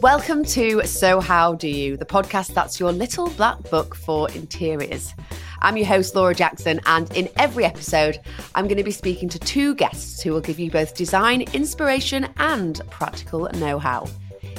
Welcome to So How Do You, the podcast that's your little black book for interiors. I'm your host, Laura Jackson, and in every episode, I'm going to be speaking to two guests who will give you both design inspiration and practical know how.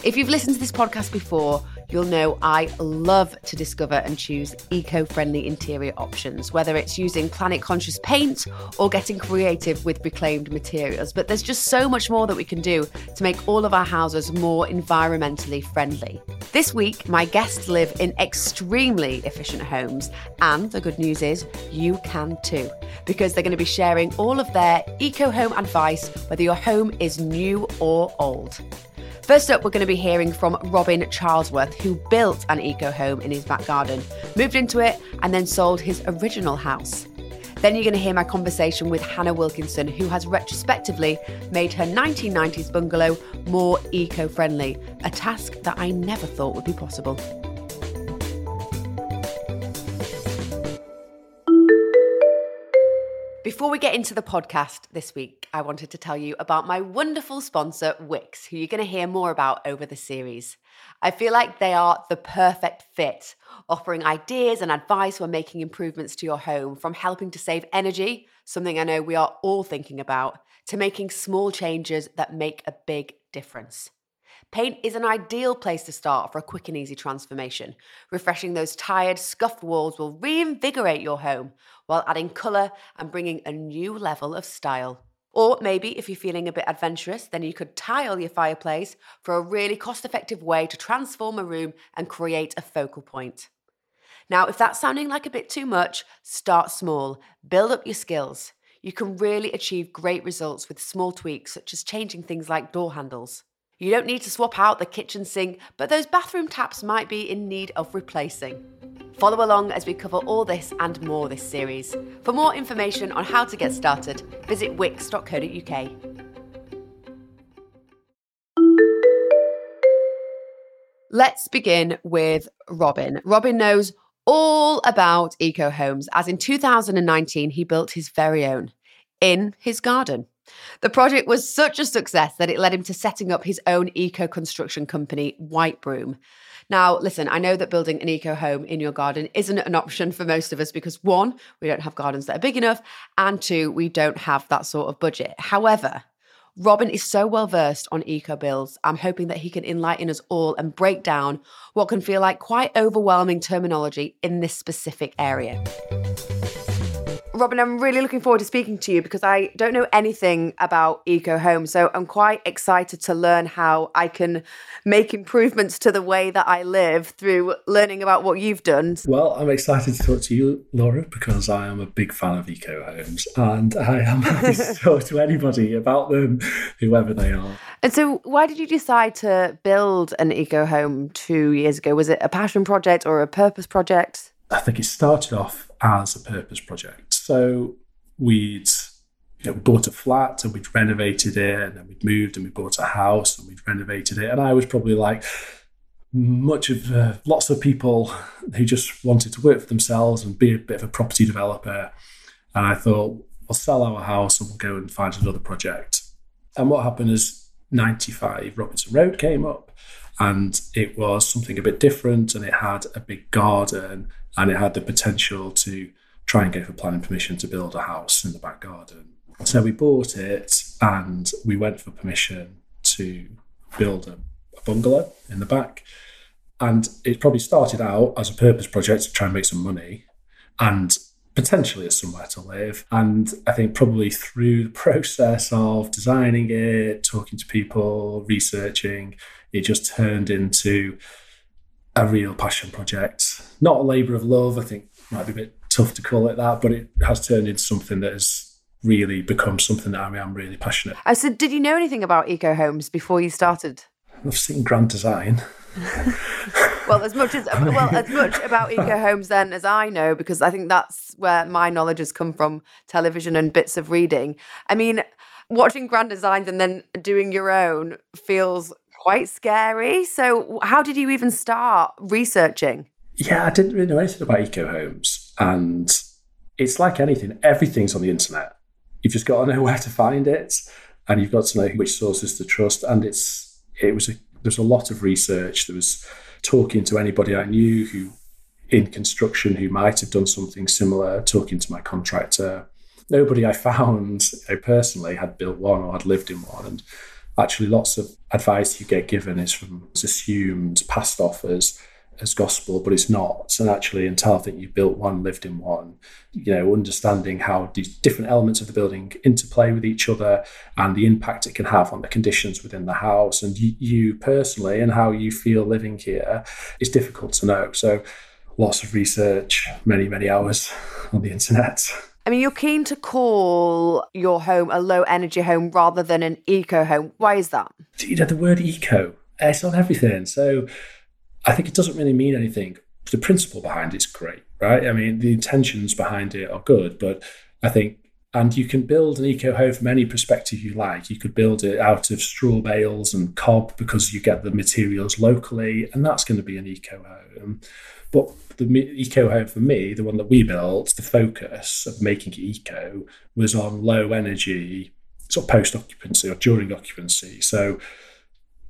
If you've listened to this podcast before, you'll know I love to discover and choose eco friendly interior options, whether it's using planet conscious paint or getting creative with reclaimed materials. But there's just so much more that we can do to make all of our houses more environmentally friendly. This week, my guests live in extremely efficient homes, and the good news is you can too, because they're going to be sharing all of their eco home advice, whether your home is new or old. First up, we're going to be hearing from Robin Charlesworth, who built an eco home in his back garden, moved into it, and then sold his original house. Then you're going to hear my conversation with Hannah Wilkinson, who has retrospectively made her 1990s bungalow more eco friendly, a task that I never thought would be possible. Before we get into the podcast this week, I wanted to tell you about my wonderful sponsor, Wickes, who you're going to hear more about over the series. I feel like they are the perfect fit, offering ideas and advice when making improvements to your home, from helping to save energy, something I know we are all thinking about, to making small changes that make a big difference. Paint is an ideal place to start for a quick and easy transformation. Refreshing those tired, scuffed walls will reinvigorate your home while adding colour and bringing a new level of style. Or maybe if you're feeling a bit adventurous, then you could tile your fireplace for a really cost effective way to transform a room and create a focal point. Now, if that's sounding like a bit too much, start small, build up your skills. You can really achieve great results with small tweaks, such as changing things like door handles. You don't need to swap out the kitchen sink, but those bathroom taps might be in need of replacing. Follow along as we cover all this and more this series. For more information on how to get started, visit wickes.co.uk. Let's begin with Robin. Robin knows all about eco homes, as in 2019 he built his very own in his garden. The project was such a success that it led him to setting up his own eco construction company, White Broom. Now, listen, I know that building an eco home in your garden isn't an option for most of us because one, we don't have gardens that are big enough, and two, we don't have that sort of budget. However, Robin is so well versed on eco bills. I'm hoping that he can enlighten us all and break down what can feel like quite overwhelming terminology in this specific area. Robin, I'm really looking forward to speaking to you because I don't know anything about eco homes. So I'm quite excited to learn how I can make improvements to the way that I live through learning about what you've done. Well, I'm excited to talk to you, Laura, because I am a big fan of eco homes and I am happy to talk to anybody about them, whoever they are. And so, why did you decide to build an eco home two years ago? Was it a passion project or a purpose project? I think it started off as a purpose project. So we'd you know, bought a flat and we'd renovated it, and then we'd moved and we bought a house and we'd renovated it. And I was probably like much of uh, lots of people who just wanted to work for themselves and be a bit of a property developer. And I thought, we'll sell our house and we'll go and find another project. And what happened is 95 Robinson Road came up and it was something a bit different and it had a big garden and it had the potential to try and go for planning permission to build a house in the back garden. So we bought it and we went for permission to build a, a bungalow in the back. And it probably started out as a purpose project to try and make some money and potentially as somewhere to live. And I think probably through the process of designing it, talking to people, researching, it just turned into a real passion project. Not a labour of love, I think might be a bit tough to call it that, but it has turned into something that has really become something that I am really passionate. Uh, I said, did you know anything about eco homes before you started? I've seen Grand Design. well, as much as well as much about eco homes then as I know, because I think that's where my knowledge has come from television and bits of reading. I mean, watching Grand Designs and then doing your own feels quite scary. So, how did you even start researching? Yeah, I didn't really know anything about eco homes. And it's like anything, everything's on the internet. You've just got to know where to find it and you've got to know which sources to trust. And it's it was a There's a lot of research. There was talking to anybody I knew who in construction who might have done something similar, talking to my contractor. Nobody I found you know, personally had built one or had lived in one. And actually, lots of advice you get given is from assumed past offers as gospel, but it's not. And actually, until I think you built one, lived in one, you know, understanding how these different elements of the building interplay with each other and the impact it can have on the conditions within the house and you, you personally and how you feel living here is difficult to know. So, lots of research, many, many hours on the internet. I mean, you're keen to call your home a low energy home rather than an eco home. Why is that? You know, the word eco, it's on everything. So I think it doesn't really mean anything. The principle behind it's great, right? I mean, the intentions behind it are good, but I think and you can build an eco home from any perspective you like. You could build it out of straw bales and cob because you get the materials locally, and that's going to be an eco home. But the eco home for me, the one that we built, the focus of making it eco was on low energy, sort of post occupancy or during occupancy. So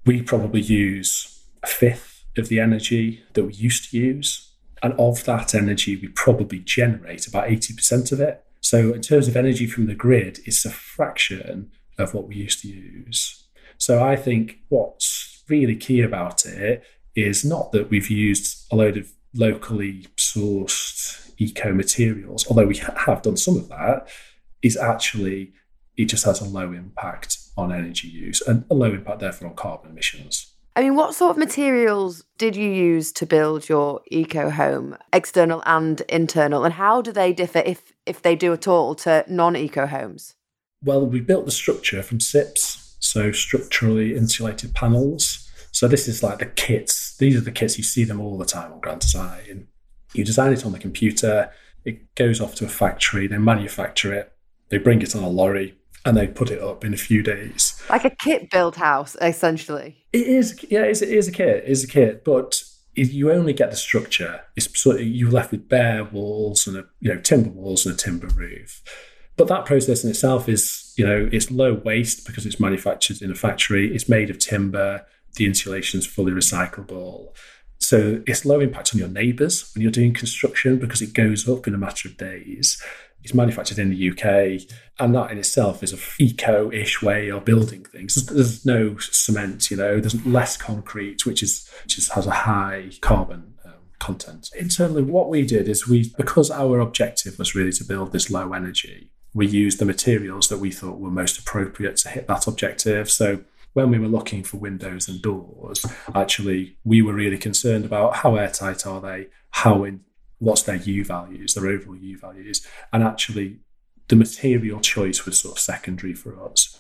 we probably use a fifth of the energy that we used to use. And of that energy, we probably generate about 80% of it. So, in terms of energy from the grid, it's a fraction of what we used to use. So, I think what's really key about it is not that we've used a load of locally sourced eco materials, although we have done some of that, is actually it just has a low impact on energy use and a low impact, therefore, on carbon emissions. I mean, what sort of materials did you use to build your eco home, external and internal, and how do they differ, if if they do at all, to non-eco homes? Well, we built the structure from SIPs, so structurally insulated panels. So this is like the kits. These are the kits you see them all the time on Grand Design. You design it on the computer. It goes off to a factory. They manufacture it. They bring it on a lorry and they put it up in a few days. Like a kit build house, essentially. It is, yeah, it is, it is a kit. It is a kit, but you only get the structure. It's sort of, you're left with bare walls and a you know timber walls and a timber roof. But that process in itself is, you know, it's low waste because it's manufactured in a factory. It's made of timber the insulation is fully recyclable. So it's low impact on your neighbours when you're doing construction because it goes up in a matter of days. It's manufactured in the UK, and that in itself is a eco-ish way of building things. There's, no cement, you know. There's less concrete, which is which is, has a high carbon um, content. Internally, what we did is we, because our objective was really to build this low energy, we used the materials that we thought were most appropriate to hit that objective. So when we were looking for windows and doors, actually, we were really concerned about how airtight are they, how in, what's their U values, their overall U values, and actually, the material choice was sort of secondary for us.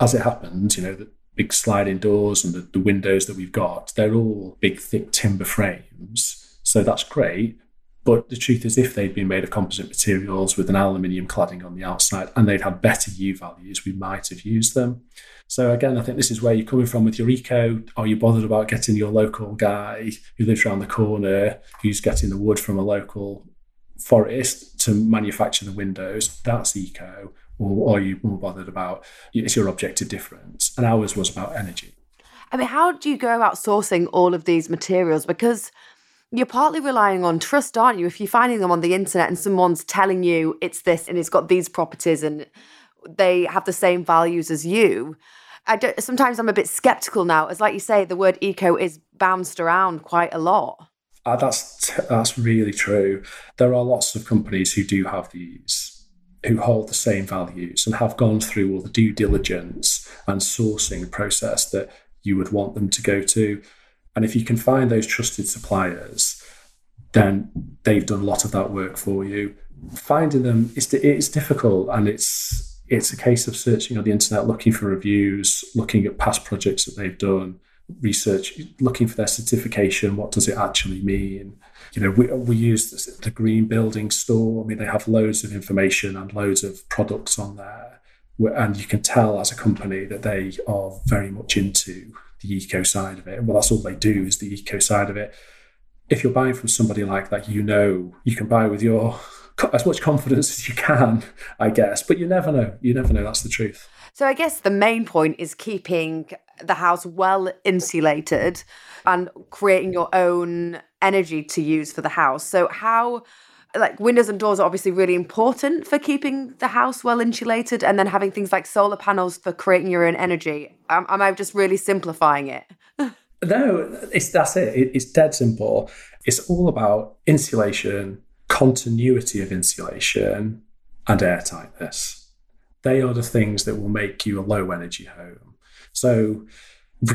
As it happened, you know, the big sliding doors and the, the windows that we've got, they're all big, thick timber frames. So that's great. But the truth is, if they'd been made of composite materials with an aluminium cladding on the outside and they'd had better U values, we might have used them. So again, I think this is where you're coming from with your eco. Are you bothered about getting your local guy who lives around the corner, who's getting the wood from a local forest to manufacture the windows? That's eco. Or are you more bothered about is your objective difference? And ours was about energy. I mean, how do you go about sourcing all of these materials? Because you're partly relying on trust, aren't you? If you're finding them on the internet and someone's telling you it's this and it's got these properties and they have the same values as you. I don't, sometimes I'm a bit skeptical now, as like you say, the word eco is bounced around quite a lot. Uh, that's that's really true. There are lots of companies who do have these, who hold the same values and have gone through all the due diligence and sourcing process that you would want them to go to. And if you can find those trusted suppliers, then they've done a lot of that work for you. Finding them is it's difficult and it's it's a case of searching on the internet, looking for reviews, looking at past projects that they've done, research, looking for their certification. What does it actually mean? You know, we, we use the Green Building Store. I mean, they have loads of information and loads of products on there. And you can tell as a company that they are very much into the eco side of it. Well, that's all they do is the eco side of it. If you're buying from somebody like that, you know you can buy with your as much confidence as you can, I guess. But you never know. You never know. That's the truth. So I guess the main point is keeping the house well insulated and creating your own energy to use for the house. So how like windows and doors are obviously really important for keeping the house well insulated and then having things like solar panels for creating your own energy. Am, am I just really simplifying it? no, it's that's it. it. It's dead simple. It's all about insulation, continuity of insulation, and airtightness they are the things that will make you a low energy home. So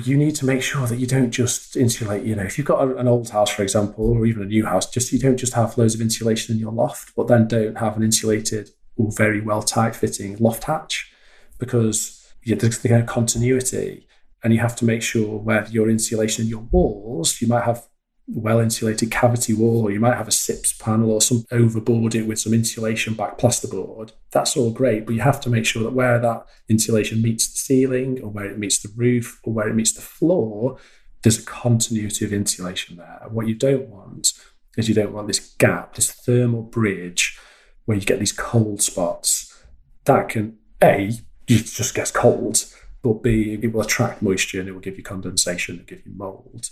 you need to make sure that you don't just insulate, you know, if you've got an old house, for example, or even a new house, just you don't just have loads of insulation in your loft, but then don't have an insulated or very well tight fitting loft hatch because yeah, there's the kind of continuity. And you have to make sure where your insulation in your walls, you might have well insulated cavity wall, or you might have a SIPS panel or some overboard it with some insulation back plasterboard. That's all great, but you have to make sure that where that insulation meets the ceiling, or where it meets the roof, or where it meets the floor, there's a continuity of insulation there. And what you don't want is you don't want this gap, this thermal bridge where you get these cold spots. That can A, it just gets cold, but B, it will attract moisture and it will give you condensation and give you mold.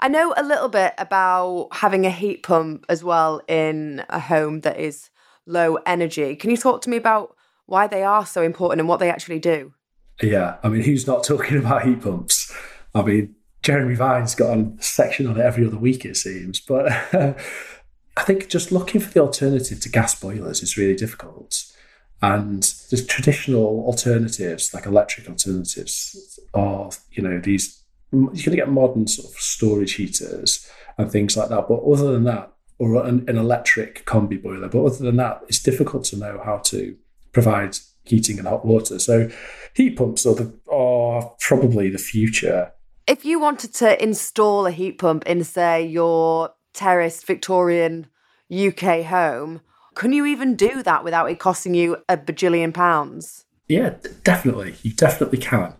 I know a little bit about having a heat pump as well in a home that is low energy. Can you talk to me about why they are so important and what they actually do? Yeah, I mean, who's not talking about heat pumps? I mean, Jeremy Vine's got a section on it every other week, it seems. But I think just looking for the alternative to gas boilers is really difficult. And there's traditional alternatives, like electric alternatives, of you know these you're going to get modern sort of storage heaters and things like that. But other than that, or an, an, electric combi boiler. But other than that, it's difficult to know how to provide heating and hot water. So heat pumps are, the, are probably the future. If you wanted to install a heat pump in, say, your terraced Victorian UK home, can you even do that without it costing you a bajillion pounds? Yeah, definitely. You definitely can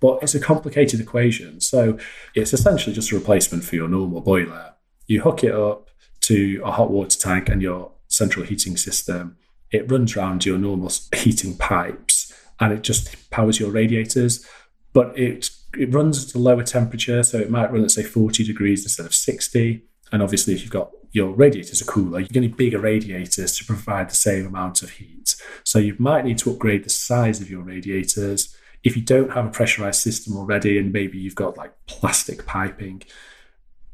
but it's a complicated equation. So it's essentially just a replacement for your normal boiler. You hook it up to a hot water tank and your central heating system. It runs around your normal heating pipes and it just powers your radiators. But it it runs at a lower temperature, so it might run at say 40 degrees instead of 60. And obviously, if you've got your radiators are cooler, you're going to need bigger radiators to provide the same amount of heat. So you might need to upgrade the size of your radiators if you don't have a pressurized system already and maybe you've got like plastic piping,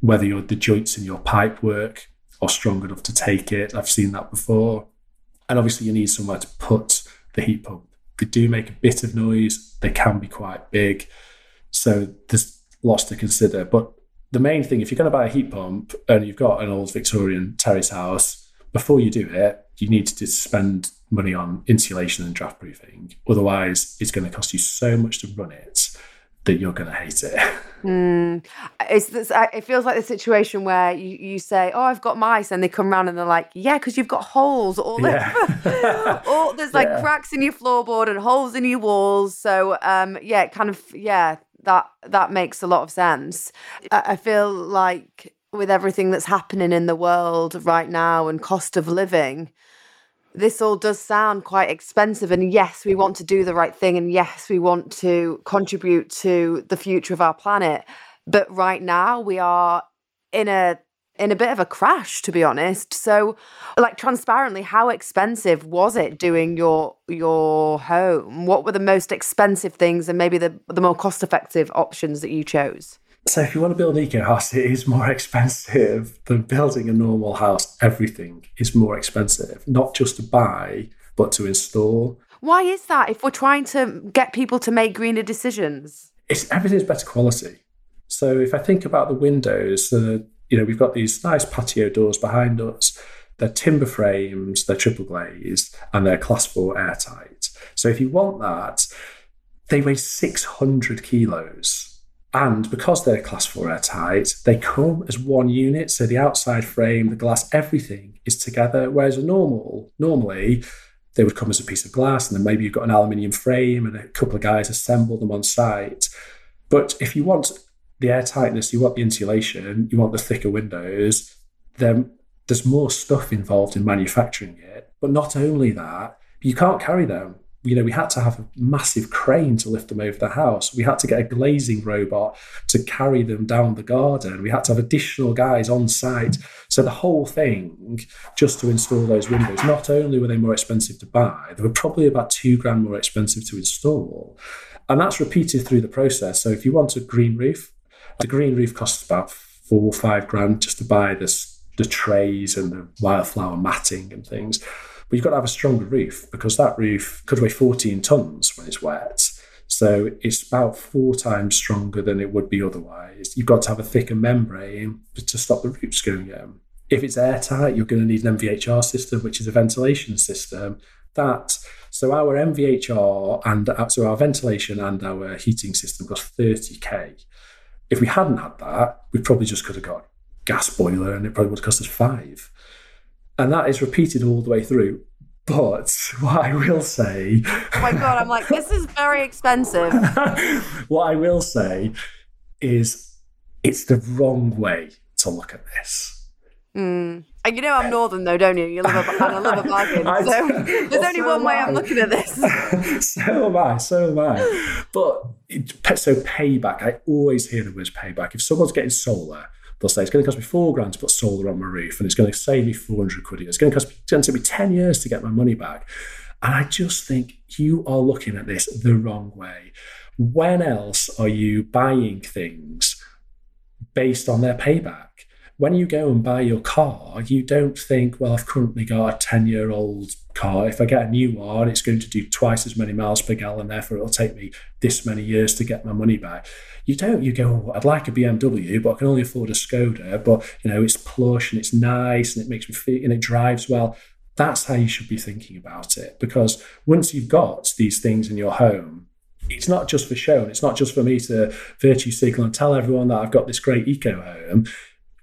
whether your the joints in your pipe work are strong enough to take it, I've seen that before. And obviously, you need somewhere to put the heat pump. They do make a bit of noise, they can be quite big. So there's lots to consider. But the main thing, if you're going to buy a heat pump and you've got an old Victorian terrace house, before you do it, you need to spend money on insulation and draft proofing. Otherwise, it's going to cost you so much to run it that you're going to hate it. Mm. It's this, it feels like the situation where you, you say, "Oh, I've got mice," and they come around and they're like, "Yeah, because you've got holes all yeah. over. or there's like yeah. cracks in your floorboard and holes in your walls." So, um, yeah, kind of, yeah, that that makes a lot of sense. I, I feel like with everything that's happening in the world right now and cost of living, this all does sound quite expensive. And yes, we want to do the right thing. And yes, we want to contribute to the future of our planet. But right now, we are in a in a bit of a crash to be honest so like transparently how expensive was it doing your your home what were the most expensive things and maybe the the more cost effective options that you chose so if you want to build an eco house, it is more expensive than building a normal house. Everything is more expensive, not just to buy, but to install. Why is that? If we're trying to get people to make greener decisions, it's everything's better quality. So if I think about the windows, the you know we've got these nice patio doors behind us. They're timber frames, they're triple glazed, and they're class four airtight. So if you want that, they weigh 600 kilos and because they're class 4 airtight, they come as one unit. So the outside frame, the glass, everything is together. Whereas a normal, normally, they would come as a piece of glass, and then maybe you've got an aluminium frame and a couple of guys assemble them on site. But if you want the airtightness, you want the insulation, you want the thicker windows, then there's more stuff involved in manufacturing it. But not only that, you can't carry them you know, we had to have a massive crane to lift them over the house. We had to get a glazing robot to carry them down the garden. We had to have additional guys on site. So the whole thing, just to install those windows, not only were they more expensive to buy, they were probably about two grand more expensive to install. And that's repeated through the process. So if you want a green roof, the green roof costs about four or five grand just to buy this, the trays and the wildflower matting and things. You've got to have a stronger roof because that roof could weigh 14 tons when it's wet. So it's about four times stronger than it would be otherwise. You've got to have a thicker membrane to stop the roots going in. If it's airtight, you're going to need an MVHR system, which is a ventilation system. That so our MVHR and uh, so our ventilation and our heating system cost 30k. If we hadn't had that, we probably just could have got gas boiler and it probably would have cost us five. And that is repeated all the way through. But what I will say. Oh my God, I'm like, this is very expensive. what I will say is it's the wrong way to look at this. Mm. And you know I'm northern though, don't you? You love a, I love a bargain. So there's only so one way I. I'm looking at this. so am I. So am I. But so payback. I always hear the words payback. If someone's getting solar, they'll say it's going to cost me four grand to put solar on my roof, and it's going to save me 400 quid. It's going to cost. It's going to take me 10 years to get my money back. And I just think you are looking at this the wrong way. When else are you buying things based on their payback? when you go and buy your car, you don't think, well, I've currently got a 10 year old car. If I get a new one, it's going to do twice as many miles per gallon, therefore it'll take me this many years to get my money back. You don't, you go, oh, I'd like a BMW, but I can only afford a Skoda, but you know, it's plush and it's nice and it makes me feel and it drives well. That's how you should be thinking about it. Because once you've got these things in your home, it's not just for show and it's not just for me to virtue signal and tell everyone that I've got this great eco home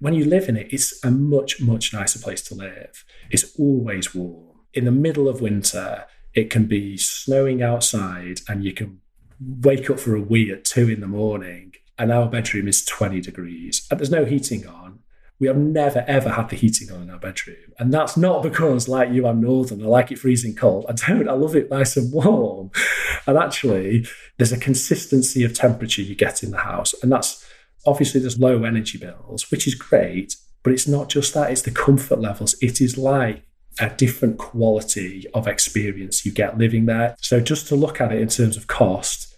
when you live in it, it's a much, much nicer place to live. It's always warm. In the middle of winter, it can be snowing outside and you can wake up for a wee at two in the morning and our bedroom is 20 degrees and there's no heating on. We have never ever had the heating on in our bedroom. And that's not because, like you, I'm northern. I like it freezing cold. I don't. I love it nice and warm. And actually, there's a consistency of temperature you get in the house. And that's Obviously, there's low energy bills, which is great, but it's not just that, it's the comfort levels. It is like a different quality of experience you get living there. So, just to look at it in terms of cost,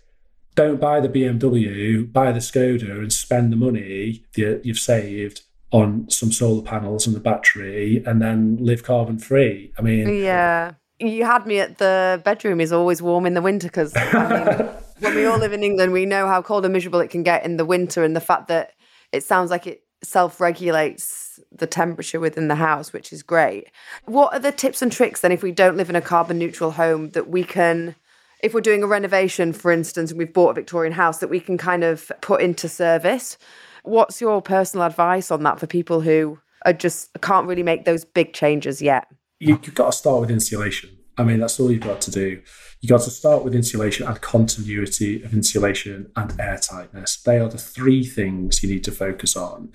don't buy the BMW, buy the Skoda, and spend the money that you've saved on some solar panels and the battery and then live carbon free. I mean, yeah. You had me at the bedroom is always warm in the winter because I mean, when we all live in England, we know how cold and miserable it can get in the winter, and the fact that it sounds like it self regulates the temperature within the house, which is great. What are the tips and tricks then if we don't live in a carbon neutral home that we can? If we're doing a renovation, for instance, and we've bought a Victorian house that we can kind of put into service, what's your personal advice on that for people who are just can't really make those big changes yet? You've got to start with insulation. I mean, that's all you've got to do. You've got to start with insulation and continuity of insulation and airtightness. They are the three things you need to focus on.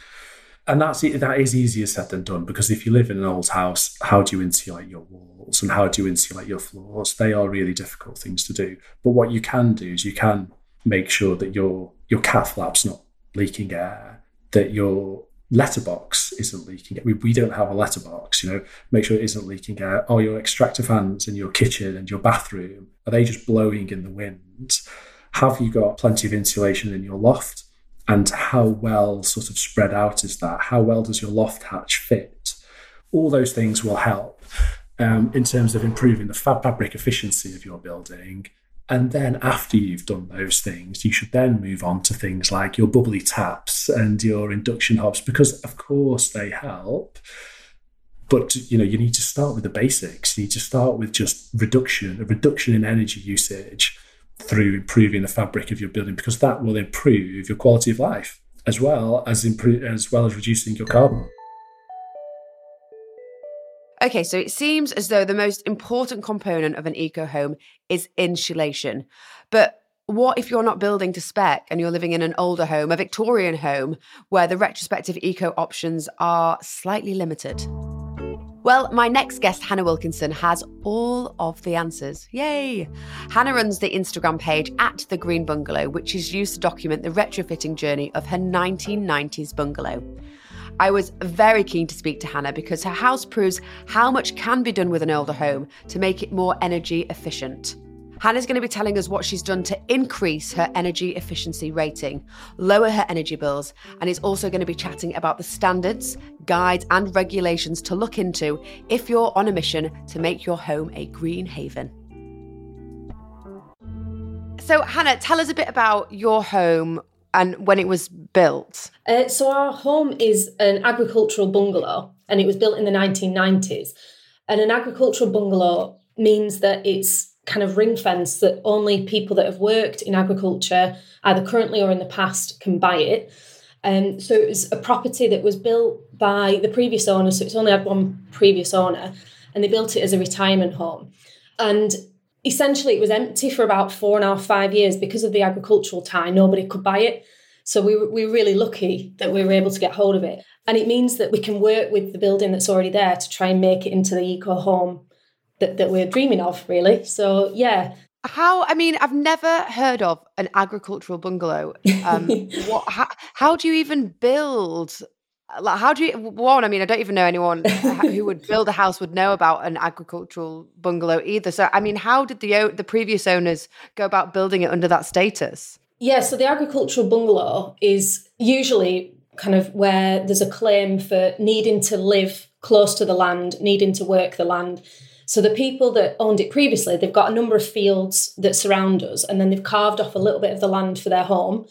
And that's that is easier said than done because if you live in an old house, how do you insulate your walls and how do you insulate your floors? They are really difficult things to do. But what you can do is you can make sure that your your cat flap's not leaking air, that your letterbox isn't leaking. We, we don't have a letterbox, you know, make sure it isn't leaking air. Oh, your extractor fans in your kitchen and your bathroom, are they just blowing in the wind? Have you got plenty of insulation in your loft? And how well sort of spread out is that? How well does your loft hatch fit? All those things will help um, in terms of improving the fabric efficiency of your building and then after you've done those things, you should then move on to things like your bubbly taps and your induction hobs, because of course they help. But you know, you need to start with the basics. You need to start with just reduction, a reduction in energy usage through improving the fabric of your building, because that will improve your quality of life as well as improve as well as reducing your carbon. Okay, so it seems as though the most important component of an eco home is insulation. But what if you're not building to spec and you're living in an older home, a Victorian home, where the retrospective eco options are slightly limited? Well, my next guest, Hannah Wilkinson, has all of the answers. Yay! Hannah runs the Instagram page at The Green Bungalow, which is used to document the retrofitting journey of her 1990s bungalow. I was very keen to speak to Hannah because her house proves how much can be done with an older home to make it more energy efficient. Hannah's going to be telling us what she's done to increase her energy efficiency rating, lower her energy bills, and is also going to be chatting about the standards, guides, and regulations to look into if you're on a mission to make your home a green haven. So, Hannah, tell us a bit about your home and when it was built. Uh, so, our home is an agricultural bungalow and it was built in the 1990s. And an agricultural bungalow means that it's kind of ring fence that only people that have worked in agriculture, either currently or in the past, can buy it. Um, so it was a property that was built by the previous owner. So it's only had one previous owner, and they built it as a retirement home. And essentially, it was empty for about four and a half, five years because of the agricultural tie. Nobody could buy it. So we were, we were really lucky that we were able to get hold of it. And it means that we can work with the building that's already there to try and make it into the eco home that, that we're dreaming of, really. So, yeah. How, I mean, I've never heard of an agricultural bungalow. Um, what, how, how do you even build like how do you one i mean i don't even know anyone who would build a house would know about an agricultural bungalow either so i mean how did the the previous owners go about building it under that status yeah so the agricultural bungalow is usually kind of where there's a claim for needing to live close to the land needing to work the land so the people that owned it previously, they've got a number of fields that surround us, and then they've carved off a little bit of the land for their home.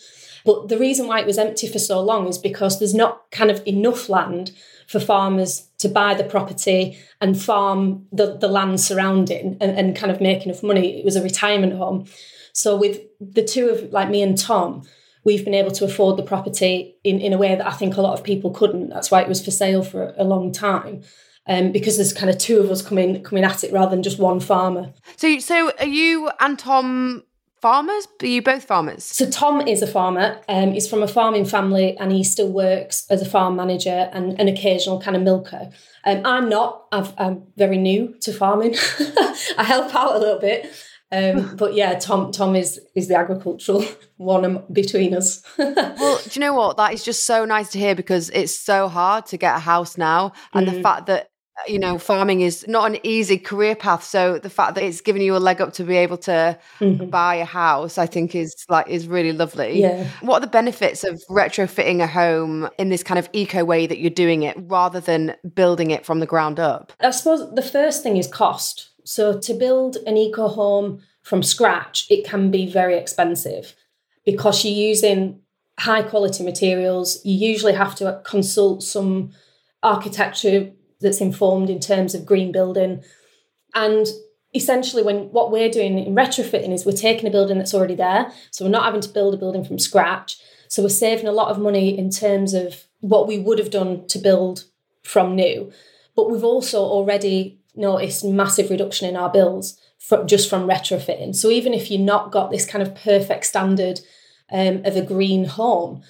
But the reason why it was empty for so long is because there's not kind of enough land for farmers to buy the property and farm the, the land surrounding and, and kind of make enough money. It was a retirement home. So with the two of like me and Tom, we've been able to afford the property in, in a way that I think a lot of people couldn't. That's why it was for sale for a long time um, because there's kind of two of us coming coming at it rather than just one farmer. So, so are you and Tom farmers? Are you both farmers? So Tom is a farmer. Um, he's from a farming family, and he still works as a farm manager and an occasional kind of milker. Um, I'm not. i am very new to farming. I help out a little bit. Um, but yeah, Tom Tom is is the agricultural one between us. well, do you know what? That is just so nice to hear because it's so hard to get a house now, and mm. the fact that you know, farming is not an easy career path. So the fact that it's given you a leg up to be able to mm-hmm. buy a house, I think is like is really lovely. Yeah. What are the benefits of retrofitting a home in this kind of eco way that you're doing it rather than building it from the ground up? I suppose the first thing is cost. So to build an eco home from scratch, it can be very expensive because you're using high quality materials. You usually have to consult some architecture that's informed in terms of green building. And essentially when what we're doing in retrofitting is we're taking a building that's already there. So we're not having to build a building from scratch. So we're saving a lot of money in terms of what we would have done to build from new. But we've also already noticed massive reduction in our bills just from retrofitting. So even if you've not got this kind of perfect standard um, of a green home,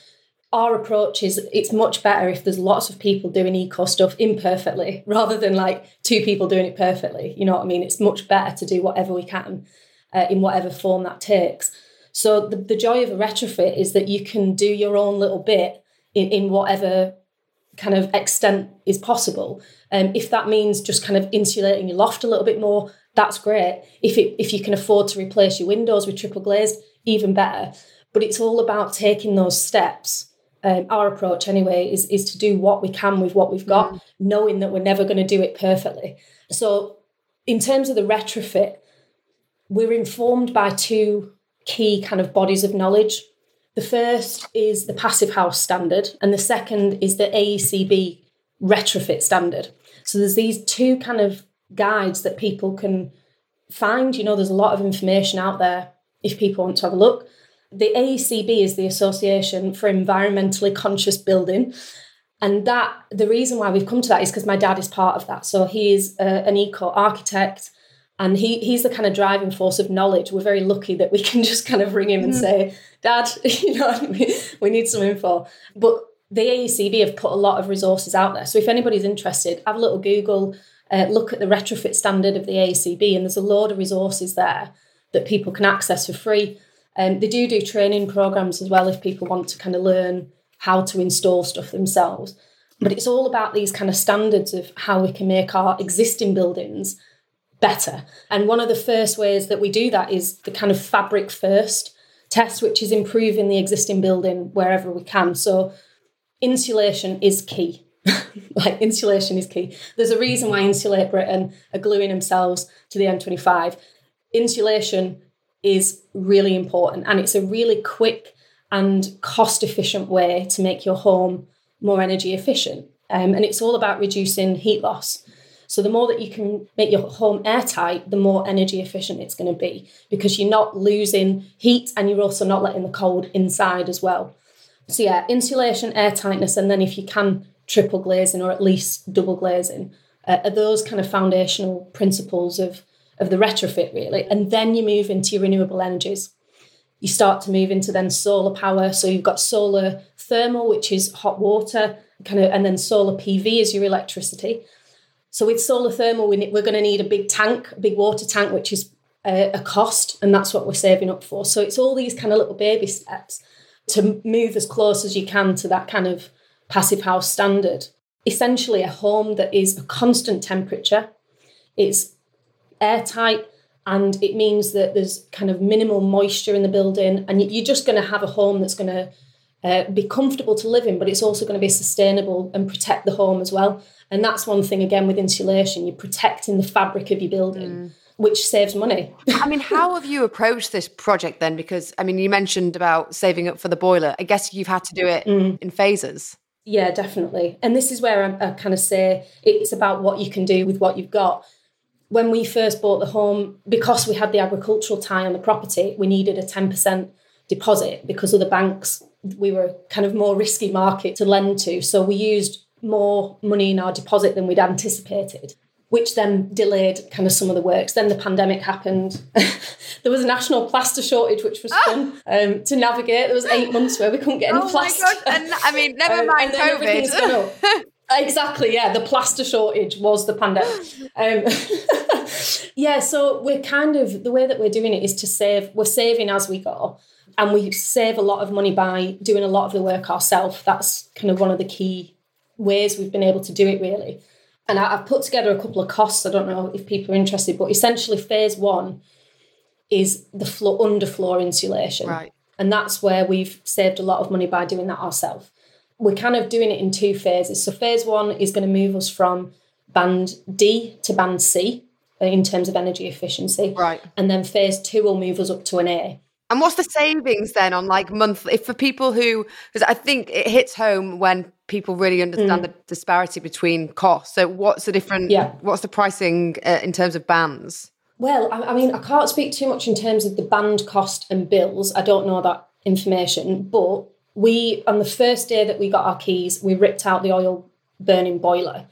our approach is it's much better if there's lots of people doing eco stuff imperfectly rather than like two people doing it perfectly. You know what I mean? It's much better to do whatever we can uh, in whatever form that takes. So the, the joy of a retrofit is that you can do your own little bit in, in whatever kind of extent is possible. Um, if that means just kind of insulating your loft a little bit more, that's great. If it if you can afford to replace your windows with triple glazed, even better. But it's all about taking those steps um, our approach anyway is is to do what we can with what we've got, mm. knowing that we're never going to do it perfectly. So, in terms of the retrofit, we're informed by two key kind of bodies of knowledge. The first is the Passive House standard, and the second is the AECB retrofit standard. So there's these two kind of guides that people can find. You know, there's a lot of information out there if people want to have a look. The AECB is the Association for Environmentally Conscious Building. And that the reason why we've come to that is because my dad is part of that. So he is uh, an eco architect and he he's the kind of driving force of knowledge. We're very lucky that we can just kind of ring him and mm. say, Dad, you know, we need some info. But the AECB have put a lot of resources out there. So if anybody's interested, have a little Google, uh, look at the retrofit standard of the AECB, and there's a load of resources there that people can access for free. Um, they do do training programs as well if people want to kind of learn how to install stuff themselves. But it's all about these kind of standards of how we can make our existing buildings better. And one of the first ways that we do that is the kind of fabric first test, which is improving the existing building wherever we can. So insulation is key. like insulation is key. There's a reason why Insulate Britain are gluing themselves to the M25. Insulation is really important and it's a really quick and cost efficient way to make your home more energy efficient. Um, and it's all about reducing heat loss. So the more that you can make your home airtight, the more energy efficient it's going to be because you're not losing heat and you're also not letting the cold inside as well. So yeah, insulation, airtightness, and then if you can triple glazing or at least double glazing uh, are those kind of foundational principles of of the retrofit really. And then you move into your renewable energies. You start to move into then solar power. So you've got solar thermal, which is hot water, kind of, and then solar PV is your electricity. So with solar thermal, we, are going to need a big tank, a big water tank, which is a, a cost, and that's what we're saving up for. So it's all these kind of little baby steps to move as close as you can to that kind of passive house standard. Essentially, a home that is a constant temperature, it's airtight, and it means that there's kind of minimal moisture in the building, and you're just going to have a home that's going to uh, be comfortable to live in, but it's also going to be sustainable and protect the home as well. And that's one thing again with insulation, you're protecting the fabric of your building. Mm. Which saves money. I mean, how have you approached this project then? Because, I mean, you mentioned about saving up for the boiler. I guess you've had to do it mm. in phases. Yeah, definitely. And this is where I, I kind of say it's about what you can do with what you've got when we first bought the home, because we had the agricultural tie on the property, we needed a 10% deposit because of the banks. We were kind of more risky market to lend to. So we used more money in our deposit than we'd anticipated, which then delayed kind of some of the works. Then the pandemic happened. there was a national plaster shortage, which was fun um, to navigate. There was eight months where we couldn't get any oh plaster. And I mean, never um, mind COVID. exactly, yeah. The plaster shortage was the pandemic. Um, yeah, so we're kind of the way that we're doing it is to save. We're saving as we go and we save a lot of money by doing a lot of the work ourselves. That's kind of one of the key ways we've been able to do it really. And I, have put together a couple of costs. I don't know if people are interested, but essentially phase one is the floor underfloor insulation. Right. And that's where we've saved a lot of money by doing that ourselves. We're kind of doing it in two phases. So phase one is going to move us from band D to band C in terms of energy efficiency. Right. And then phase two will move us up to an A. And what's the savings then on like monthly? If for people who, because I think it hits home when people really understand mm. the disparity between costs. So what's the different? Yeah. What's the pricing uh, in terms of bands? Well, I, I mean, I can't speak too much in terms of the band cost and bills. I don't know that information, but we on the first day that we got our keys, we ripped out the oil burning boiler,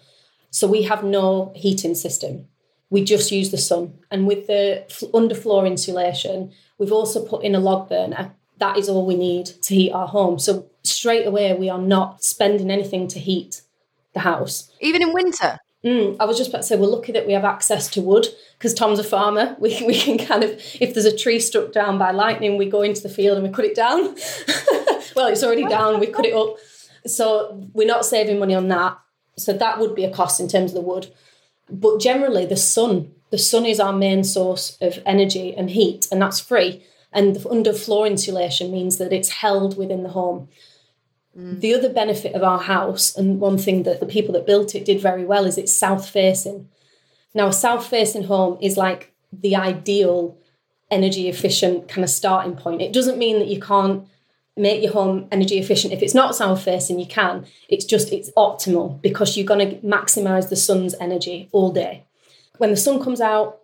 so we have no heating system. We just use the sun, and with the underfloor insulation, we've also put in a log burner that is all we need to heat our home. So straight away, we are not spending anything to heat the house. Even in winter? Mm, I was just about to say, we're lucky that we have access to wood because Tom's a farmer. We, we can kind of, if there's a tree struck down by lightning, we go into the field and we cut it down. well, it's already down, we cut it up. So we're not saving money on that. So that would be a cost in terms of the wood. But generally, the sun, the sun is our main source of energy and heat, and that's free. And the underfloor insulation means that it's held within the home. Mm. The other benefit of our house, and one thing that the people that built it did very well, is it's south facing. Now, a south facing home is like the ideal energy efficient kind of starting point. It doesn't mean that you can't make your home energy efficient. If it's not south facing you can it's just it's optimal because you're going to maximize the sun's energy all day. When the sun comes out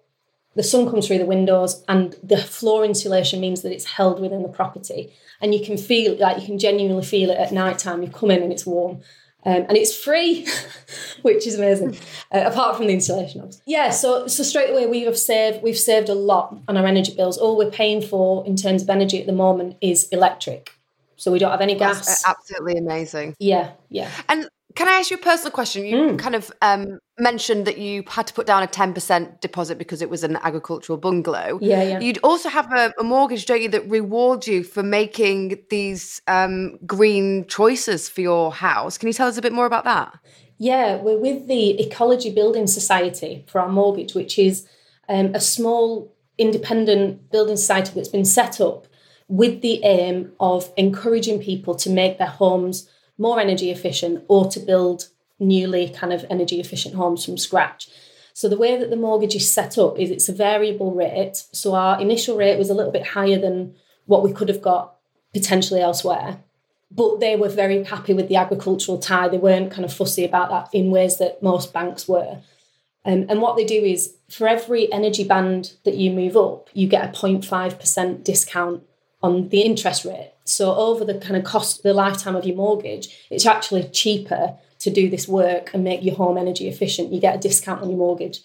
the sun comes through the windows and the floor insulation means that it's held within the property. And you can feel like you can genuinely feel it at night time. You come in and it's warm. Um, and it's free which is amazing uh, apart from the insulation obviously. yeah so so straight away we have saved we've saved a lot on our energy bills. All we're paying for in terms of energy at the moment is electric so we don't have any gas That's absolutely amazing yeah yeah and Can I ask you a personal question? You mm. kind of um, mentioned that you had to put down a 10% deposit because it was an agricultural bungalow. Yeah, yeah. You'd also have a, a mortgage, don't you, that rewards you for making these um, green choices for your house. Can you tell us a bit more about that? Yeah, we're with the Ecology Building Society for our mortgage, which is um, a small independent building society that's been set up with the aim of encouraging people to make their homes more energy efficient or to build newly kind of energy efficient homes from scratch. So the way that the mortgage is set up is it's a variable rate. So our initial rate was a little bit higher than what we could have got potentially elsewhere. But they were very happy with the agricultural tie. They weren't kind of fussy about that in ways that most banks were. Um, and what they do is for every energy band that you move up, you get a 0.5% discount on the interest rate. So over the kind of cost, the lifetime of your mortgage, it's actually cheaper to do this work and make your home energy efficient. You get a discount on your mortgage.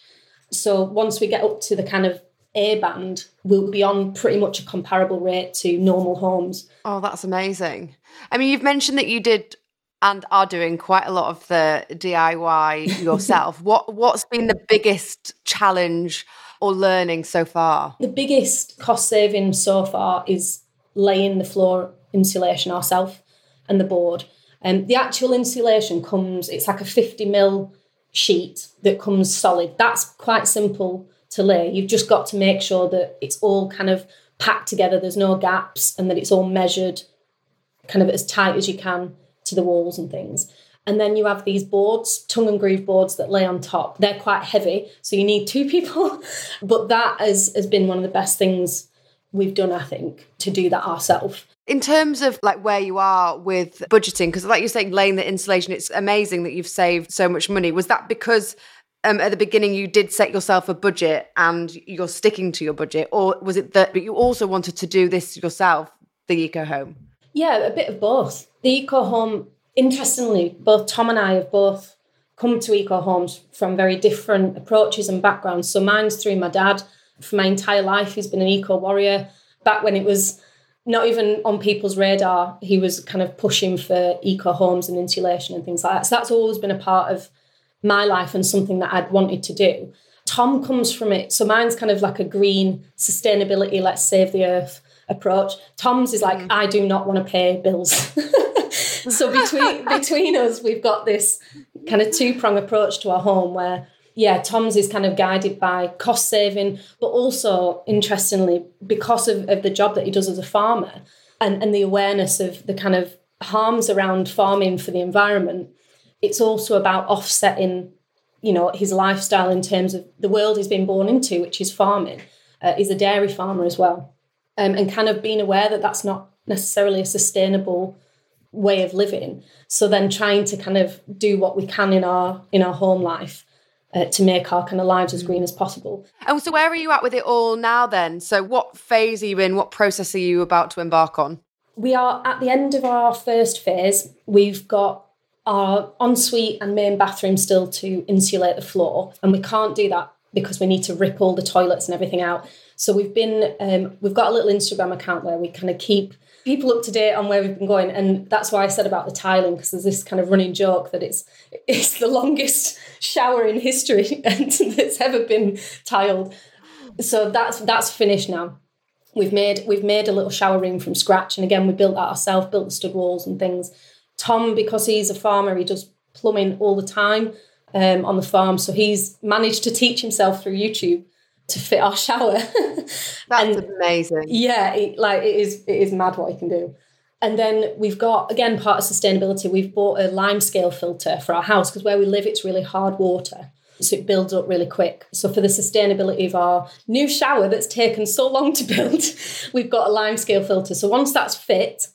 So once we get up to the kind of A band, we'll be on pretty much a comparable rate to normal homes. Oh, that's amazing. I mean, you've mentioned that you did and are doing quite a lot of the DIY yourself. what what's been the biggest challenge or learning so far? The biggest cost saving so far is laying the floor insulation ourselves and the board. And um, the actual insulation comes, it's like a 50 mil sheet that comes solid. That's quite simple to lay. You've just got to make sure that it's all kind of packed together, there's no gaps, and that it's all measured kind of as tight as you can to the walls and things. And then you have these boards, tongue and groove boards that lay on top. They're quite heavy, so you need two people. but that has, has been one of the best things we've done, I think, to do that ourselves. In terms of like where you are with budgeting, because like you're saying, laying the insulation, it's amazing that you've saved so much money. Was that because um, at the beginning you did set yourself a budget and you're sticking to your budget, or was it that you also wanted to do this yourself, the eco home? Yeah, a bit of both. The eco home, interestingly, both Tom and I have both come to eco homes from very different approaches and backgrounds. So mine's through my dad. For my entire life, he's been an eco warrior. Back when it was not even on people's radar, he was kind of pushing for eco homes and insulation and things like that. So that's always been a part of my life and something that I'd wanted to do. Tom comes from it. So mine's kind of like a green sustainability, let's save the earth approach. Tom's is like, mm. I do not want to pay bills. so between between us, we've got this kind of two prong approach to our home where yeah, Tom's is kind of guided by cost saving, but also interestingly, because of, of the job that he does as a farmer and, and the awareness of the kind of harms around farming for the environment, it's also about offsetting, you know, his lifestyle in terms of the world he's been born into, which is farming. Uh, he's a dairy farmer as well. Um, and kind of being aware that that's not necessarily a sustainable way of living. So then trying to kind of do what we can in our in our home life uh, to make our kind of lives as green as possible. And so where are you at with it all now then? So what phase are you in? What process are you about to embark on? We are at the end of our first phase. We've got our ensuite and main bathroom still to insulate the floor and we can't do that because we need to rip all the toilets and everything out. So we've been um, we've got a little Instagram account where we kind of keep people up to date on where we've been going, and that's why I said about the tiling because there's this kind of running joke that it's it's the longest shower in history and that's ever been tiled. So that's that's finished now. We've made we've made a little shower room from scratch, and again we built that ourselves, built the stud walls and things. Tom, because he's a farmer, he does plumbing all the time um, on the farm, so he's managed to teach himself through YouTube to fit our shower. That's and amazing. Yeah, it, like it is. It is mad what you can do. And then we've got again part of sustainability. We've bought a lime scale filter for our house because where we live, it's really hard water, so it builds up really quick. So for the sustainability of our new shower that's taken so long to build, we've got a lime scale filter. So once that's fit,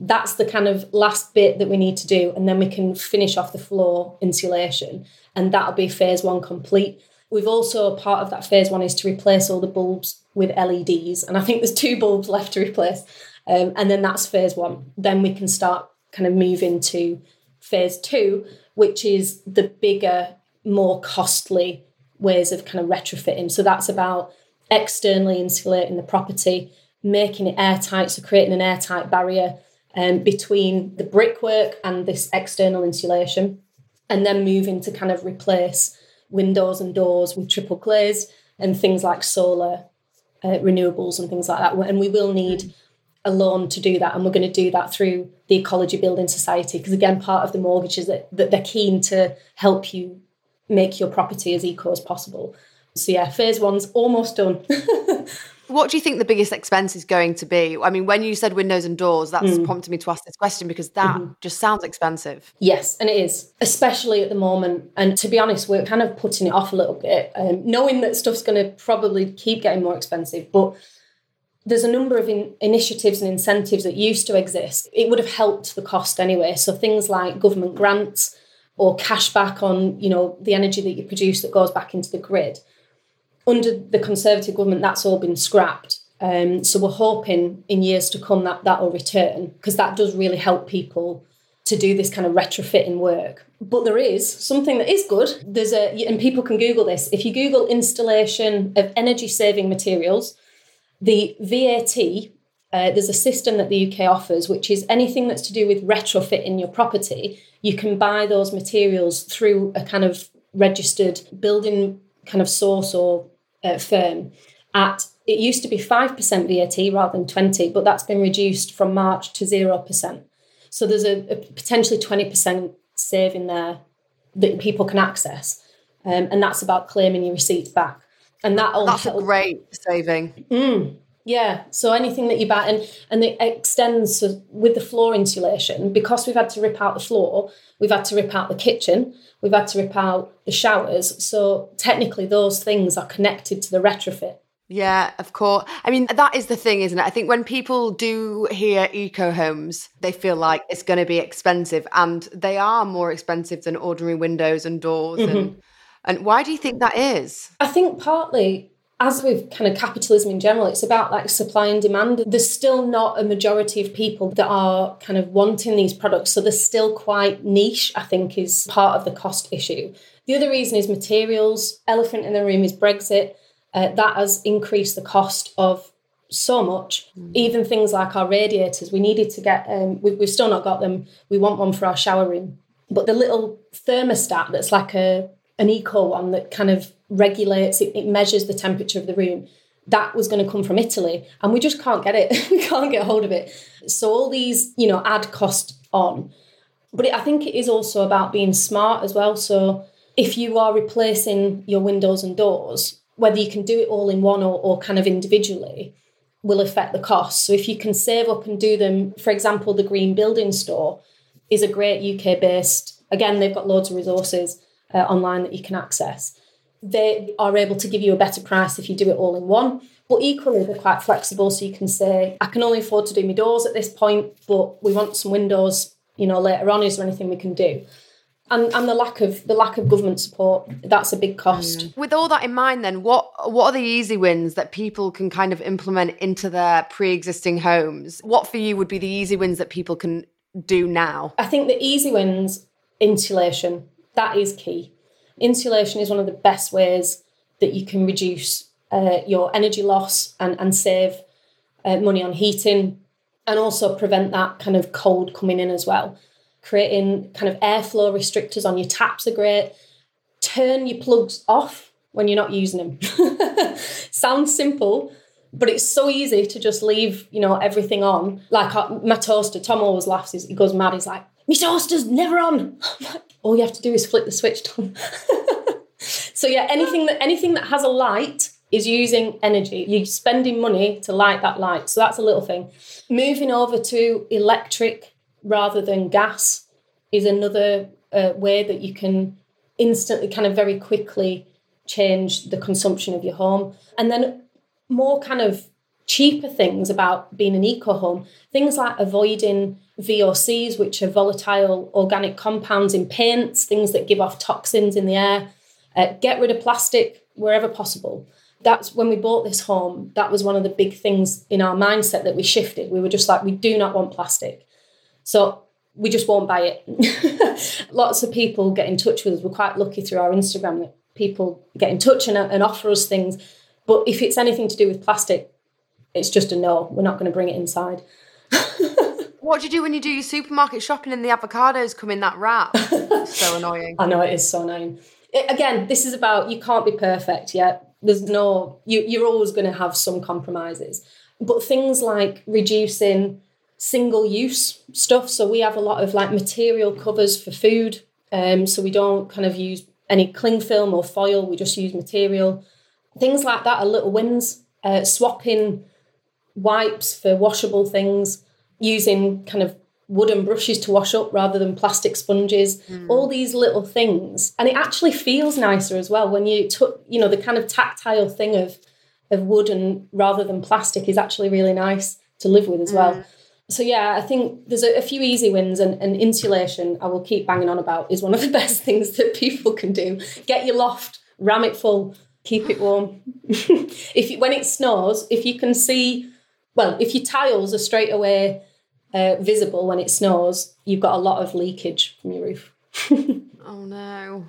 that's the kind of last bit that we need to do, and then we can finish off the floor insulation, and that'll be phase one complete. We've also part of that phase one is to replace all the bulbs with LEDs, and I think there's two bulbs left to replace, um, and then that's phase one. Then we can start kind of move into phase two, which is the bigger, more costly ways of kind of retrofitting. So that's about externally insulating the property, making it airtight, so creating an airtight barrier um, between the brickwork and this external insulation and then moving to kind of replace windows and doors with triple glaze and things like solar uh, renewables and things like that. And we will need a loan to do that. And we're going to do that through the Ecology Building Society. Because again, part of the mortgage is that, that they're keen to help you make your property as eco as possible. So yeah, phase one's almost done. What do you think the biggest expense is going to be? I mean, when you said windows and doors, that's mm. prompted me to ask this question because that mm-hmm. just sounds expensive. Yes, and it is, especially at the moment. And to be honest, we're kind of putting it off a little bit, um, knowing that stuff's going to probably keep getting more expensive. But there's a number of in- initiatives and incentives that used to exist. It would have helped the cost anyway. So things like government grants or cash back on, you know, the energy that you produce that goes back into the grid under the Conservative government, that's all been scrapped. Um, so we're hoping in years to come that that will return because that does really help people to do this kind of retrofitting work. But there is something that is good. There's a and people can Google this. If you Google installation of energy saving materials, the VAT. Uh, there's a system that the UK offers, which is anything that's to do with retrofitting your property. You can buy those materials through a kind of registered building kind of source or uh, firm at it used to be 5% VAT rather than 20 but that's been reduced from March to 0%. So there's a, a potentially 20% saving there that people can access. Um, and that's about claiming your receipts back. And that all That's helps. a great saving. Mm, yeah. So anything that you buy and and it extends with the floor insulation, because we've had to rip out the floor, we've had to rip out the kitchen, We've had to rip out the showers. So technically, those things are connected to the retrofit. Yeah, of course. I mean, that is the thing, isn't it? I think when people do hear eco homes, they feel like it's going to be expensive, and they are more expensive than ordinary windows and doors. Mm-hmm. And and why do you think that is? I think partly as with kind of capitalism in general, it's about like supply and demand. There's still not a majority of people that are kind of wanting these products. So they're still quite niche, I think, is part of the cost issue. The other reason is materials. Elephant in the room is Brexit. Uh, that has increased the cost of so much. Mm. Even things like our radiators, we needed to get, um, we, we've still not got them. We want one for our shower room. But the little thermostat that's like a an eco one that kind of regulates it, it measures the temperature of the room. That was going to come from Italy and we just can't get it. We can't get hold of it. So all these you know add cost on. But it, I think it is also about being smart as well. So if you are replacing your windows and doors whether you can do it all in one or, or kind of individually will affect the cost. So if you can save up and do them for example the green building store is a great UK based again they've got loads of resources uh, online that you can access they are able to give you a better price if you do it all in one. But equally, they're quite flexible, so you can say, I can only afford to do my doors at this point, but we want some windows, you know, later on. Is there anything we can do? And, and the lack of the lack of government support that's a big cost mm. with all that in mind then what what are the easy wins that people can kind of implement into their pre-existing homes what for you would be the easy wins that people can do now i think the easy wins insulation that is key Insulation is one of the best ways that you can reduce uh, your energy loss and, and save uh, money on heating and also prevent that kind of cold coming in as well. Creating kind of airflow restrictors on your taps are great. Turn your plugs off when you're not using them. Sounds simple, but it's so easy to just leave, you know, everything on. Like uh, my toaster, Tom always laughs. He goes mad. He's like, "My toaster's never on." all you have to do is flip the switch on. so yeah, anything that anything that has a light is using energy. You're spending money to light that light. So that's a little thing. Moving over to electric rather than gas is another uh, way that you can instantly, kind of very quickly change the consumption of your home. And then more kind of cheaper things about being an eco home, things like avoiding VOCs, which are volatile organic compounds in paints, things that give off toxins in the air. Uh, get rid of plastic wherever possible. That's when we bought this home. That was one of the big things in our mindset that we shifted. We were just like, we do not want plastic. So we just won't buy it. Lots of people get in touch with us. We're quite lucky through our Instagram that people get in touch and, and offer us things. But if it's anything to do with plastic, it's just a no. We're not going to bring it inside. What do you do when you do your supermarket shopping and the avocados come in that wrap? so annoying. I know it is so annoying. It, again, this is about you can't be perfect yet. There's no you. You're always going to have some compromises, but things like reducing single use stuff. So we have a lot of like material covers for food. Um, so we don't kind of use any cling film or foil. We just use material. Things like that are little wins. Uh, swapping wipes for washable things, using kind of wooden brushes to wash up rather than plastic sponges. Mm. all these little things. And it actually feels nicer as well when you took you know the kind of tactile thing of of wood and rather than plastic is actually really nice to live with as well. Mm. so yeah i think there's a, a few easy wins and, and, insulation i will keep banging on about is one of the best things that people can do. Get your loft ram it full keep it warm. If you, when it snows if you can see well if your tiles are straight away uh, visible when it snows, you've got a lot of leakage from your roof. oh no.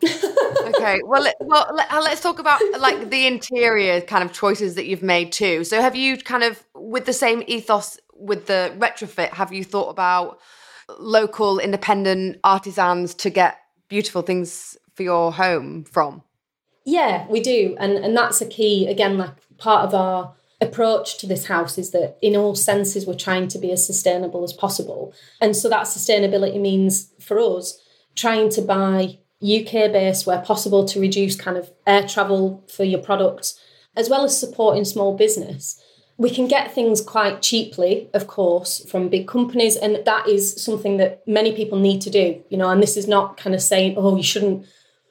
okay. Well, well, uh, let's talk about like the interior kind of choices that you've made too. So, have you kind of with the same ethos with the retrofit? Have you thought about local independent artisans to get beautiful things for your home from? Yeah, we do, and and that's a key again, like part of our approach to this house is that in all senses we're trying to be as sustainable as possible. And so that sustainability means for us trying to buy uk based where possible to reduce kind of air travel for your products as well as supporting small business. We can get things quite cheaply of course from big companies and that is something that many people need to do you know and this is not kind of saying oh you shouldn't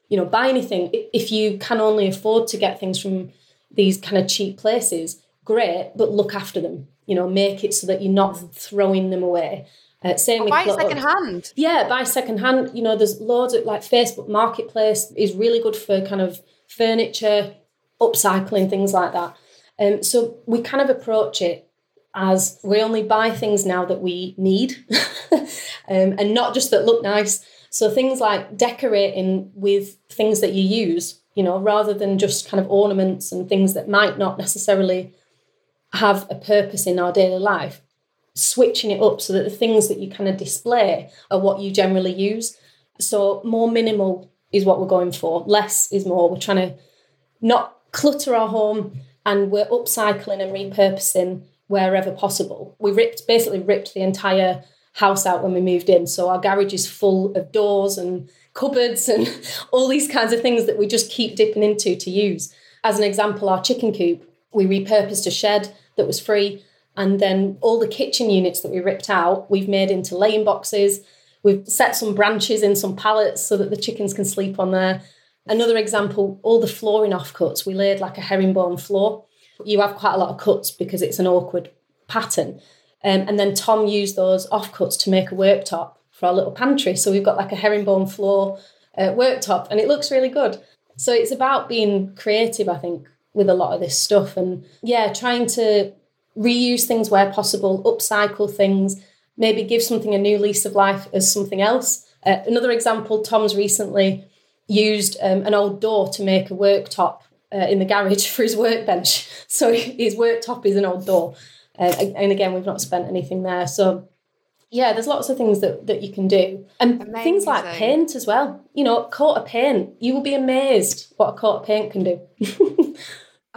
you know buy anything. If you can only afford to get things from these kind of cheap places great, but look after them. You know, make it so that you're not throwing them away. Uh, same with buy second hand. Yeah, buy second hand. You know, there's loads of like Facebook Marketplace is really good for kind of furniture, upcycling things like that. Um, so we kind of approach it as we only buy things now that we need, um, and not just that look nice. So things like decorating with things that you use, you know, rather than just kind of ornaments and things that might not necessarily have a purpose in our daily life, switching it up so that the things that you kind of display are what you generally use. So more minimal is what we're going for. Less is more. We're trying to not clutter our home and we're upcycling and repurposing wherever possible. We ripped basically ripped the entire house out when we moved in. So our garage is full of doors and cupboards and all these kinds of things that we just keep dipping into to use. As an example, our chicken coop, we repurposed a shed that was free. And then all the kitchen units that we ripped out, we've made into laying boxes. We've set some branches in some pallets so that the chickens can sleep on there. Another example, all the flooring offcuts, we laid like a herringbone floor. You have quite a lot of cuts because it's an awkward pattern. Um, and then Tom used those offcuts to make a worktop for our little pantry. So we've got like a herringbone floor uh, worktop and it looks really good. So it's about being creative, I think, with a lot of this stuff. And yeah, trying to reuse things where possible, upcycle things, maybe give something a new lease of life as something else. Uh, another example, Tom's recently used um, an old door to make a worktop uh, in the garage for his workbench. So his worktop is an old door. Uh, and again, we've not spent anything there. So yeah, there's lots of things that, that you can do. And Amazing. things like paint as well. You know, coat of paint. You will be amazed what a coat of paint can do.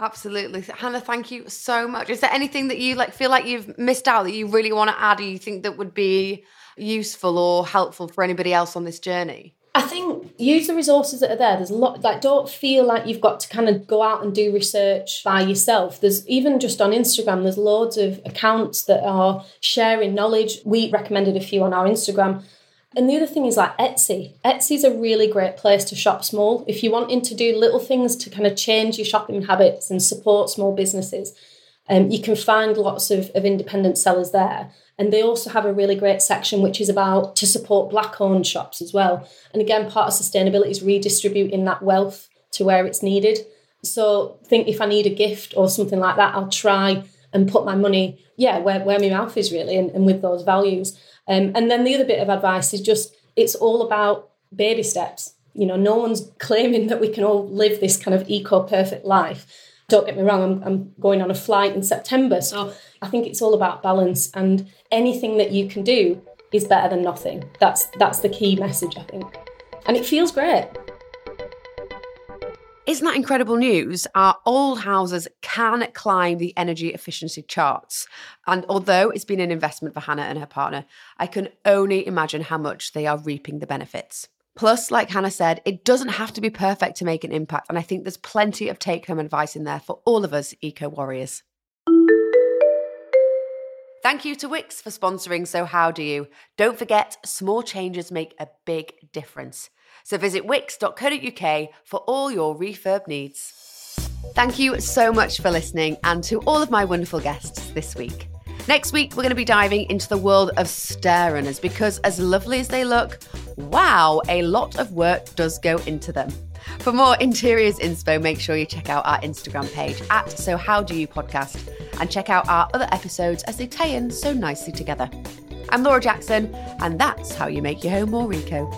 Absolutely. Hannah, thank you so much. Is there anything that you like feel like you've missed out that you really want to add or you think that would be useful or helpful for anybody else on this journey? I think use the resources that are there. There's a lot like don't feel like you've got to kind of go out and do research by yourself. There's even just on Instagram, there's loads of accounts that are sharing knowledge. We recommended a few on our Instagram and the other thing is like Etsy. Etsy's a really great place to shop small. If you're wanting to do little things to kind of change your shopping habits and support small businesses, um, you can find lots of, of independent sellers there. And they also have a really great section which is about to support black owned shops as well. And again, part of sustainability is redistributing that wealth to where it's needed. So think if I need a gift or something like that, I'll try and put my money, yeah, where, where my mouth is really and, and with those values. Um, and then the other bit of advice is just it's all about baby steps. You know, no one's claiming that we can all live this kind of eco perfect life. Don't get me wrong, I'm, I'm going on a flight in September. So I think it's all about balance and anything that you can do is better than nothing. That's that's the key message, I think. And it feels great. Isn't that incredible news? Our old houses can climb the energy efficiency charts. And although it's been an investment for Hannah and her partner, I can only imagine how much they are reaping the benefits. Plus, like Hannah said, it doesn't have to be perfect to make an impact. And I think there's plenty of take home advice in there for all of us eco warriors. Thank you to Wickes for sponsoring So How Do You. Don't forget, small changes make a big difference. So visit wickes.co.uk for all your refurb needs. Thank you so much for listening and to all of my wonderful guests this week. Next week, we're going to be diving into the world of stair runners because, as lovely as they look, wow, a lot of work does go into them. For more interiors inspo, make sure you check out our Instagram page at So How Do You Podcast and check out our other episodes as they tie in so nicely together. I'm Laura Jackson, and that's how you make your home more eco.